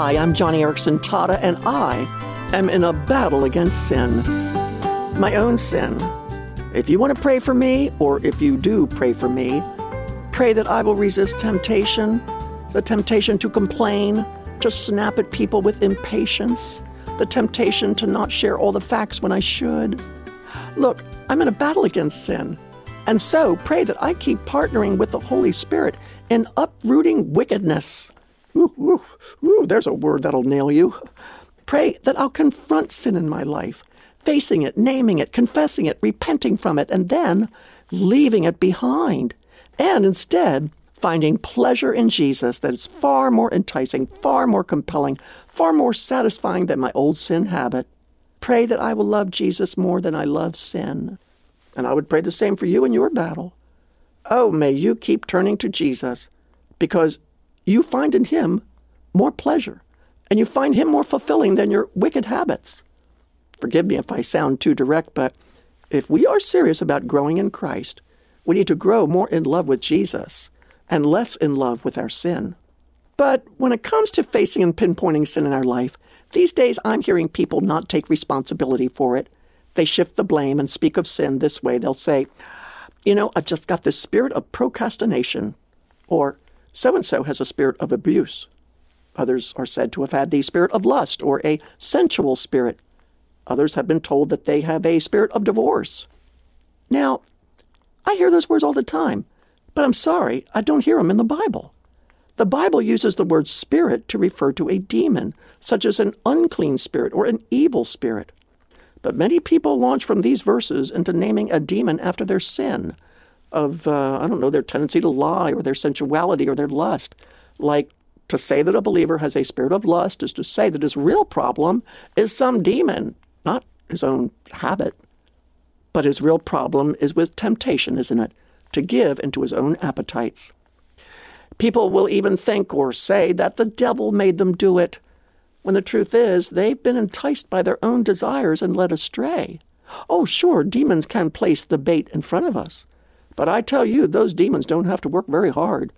Hi, I'm Joni Eareckson Tada, and I am in a battle against sin. My own sin. If you want to pray for me, or if you do pray for me, pray that I will resist temptation, the temptation to complain, to snap at people with impatience, the temptation to not share all the facts when I should. Look, I'm in a battle against sin. And so pray that I keep partnering with the Holy Spirit in uprooting wickedness. Ooh, ooh, ooh, there's a word that'll nail you. Pray that I'll confront sin in my life, facing it, naming it, confessing it, repenting from it, and then leaving it behind. And instead, finding pleasure in Jesus that is far more enticing, far more compelling, far more satisfying than my old sin habit. Pray that I will love Jesus more than I love sin. And I would pray the same for you in your battle. Oh, may you keep turning to Jesus because you find in him more pleasure and you find him more fulfilling than your wicked habits. Forgive me if I sound too direct, but if we are serious about growing in Christ, we need to grow more in love with Jesus and less in love with our sin. But when it comes to facing and pinpointing sin in our life, these days I'm hearing people not take responsibility for it they shift the blame and speak of sin this way. They'll say, You know, I've just got this spirit of procrastination, or so and so has a spirit of abuse. Others are said to have had the spirit of lust or a sensual spirit. Others have been told that they have a spirit of divorce. Now, I hear those words all the time, but I'm sorry, I don't hear them in the Bible. The Bible uses the word spirit to refer to a demon, such as an unclean spirit or an evil spirit. But many people launch from these verses into naming a demon after their sin of, uh, I don't know, their tendency to lie or their sensuality or their lust. Like to say that a believer has a spirit of lust is to say that his real problem is some demon, not his own habit. But his real problem is with temptation, isn't it? To give into his own appetites. People will even think or say that the devil made them do it when the truth is they've been enticed by their own desires and led astray. Oh, sure, demons can place the bait in front of us. But I tell you, those demons don't have to work very hard.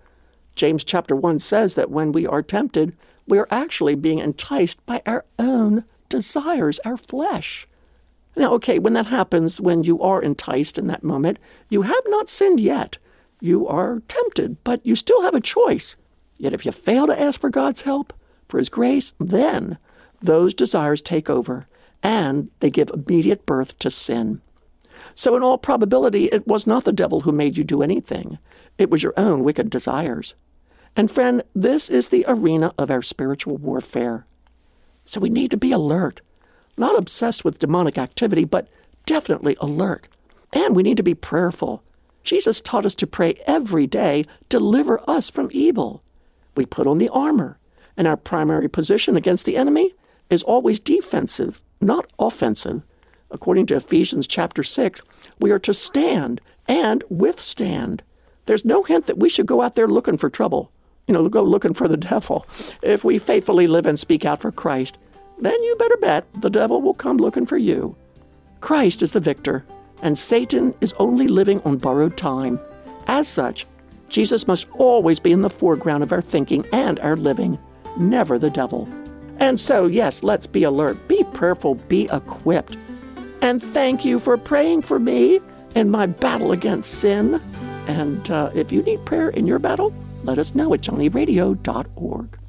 James chapter 1 says that when we are tempted, we are actually being enticed by our own desires, our flesh. Now, okay, when that happens, when you are enticed in that moment, you have not sinned yet. You are tempted, but you still have a choice. Yet if you fail to ask for God's help, for His grace, then those desires take over and they give immediate birth to sin. So, in all probability, it was not the devil who made you do anything, it was your own wicked desires. And, friend, this is the arena of our spiritual warfare. So, we need to be alert, not obsessed with demonic activity, but definitely alert. And we need to be prayerful. Jesus taught us to pray every day, deliver us from evil. We put on the armor and our primary position against the enemy is always defensive, not offensive. According to Ephesians chapter 6, we are to stand and withstand. There's no hint that we should go out there looking for trouble, you know, go looking for the devil. If we faithfully live and speak out for Christ, then you better bet the devil will come looking for you. Christ is the victor, and Satan is only living on borrowed time. As such, Jesus must always be in the foreground of our thinking and our living never the devil. And so, yes, let's be alert, be prayerful, be equipped. And thank you for praying for me in my battle against sin. And uh, if you need prayer in your battle, let us know at johnnyradio.org.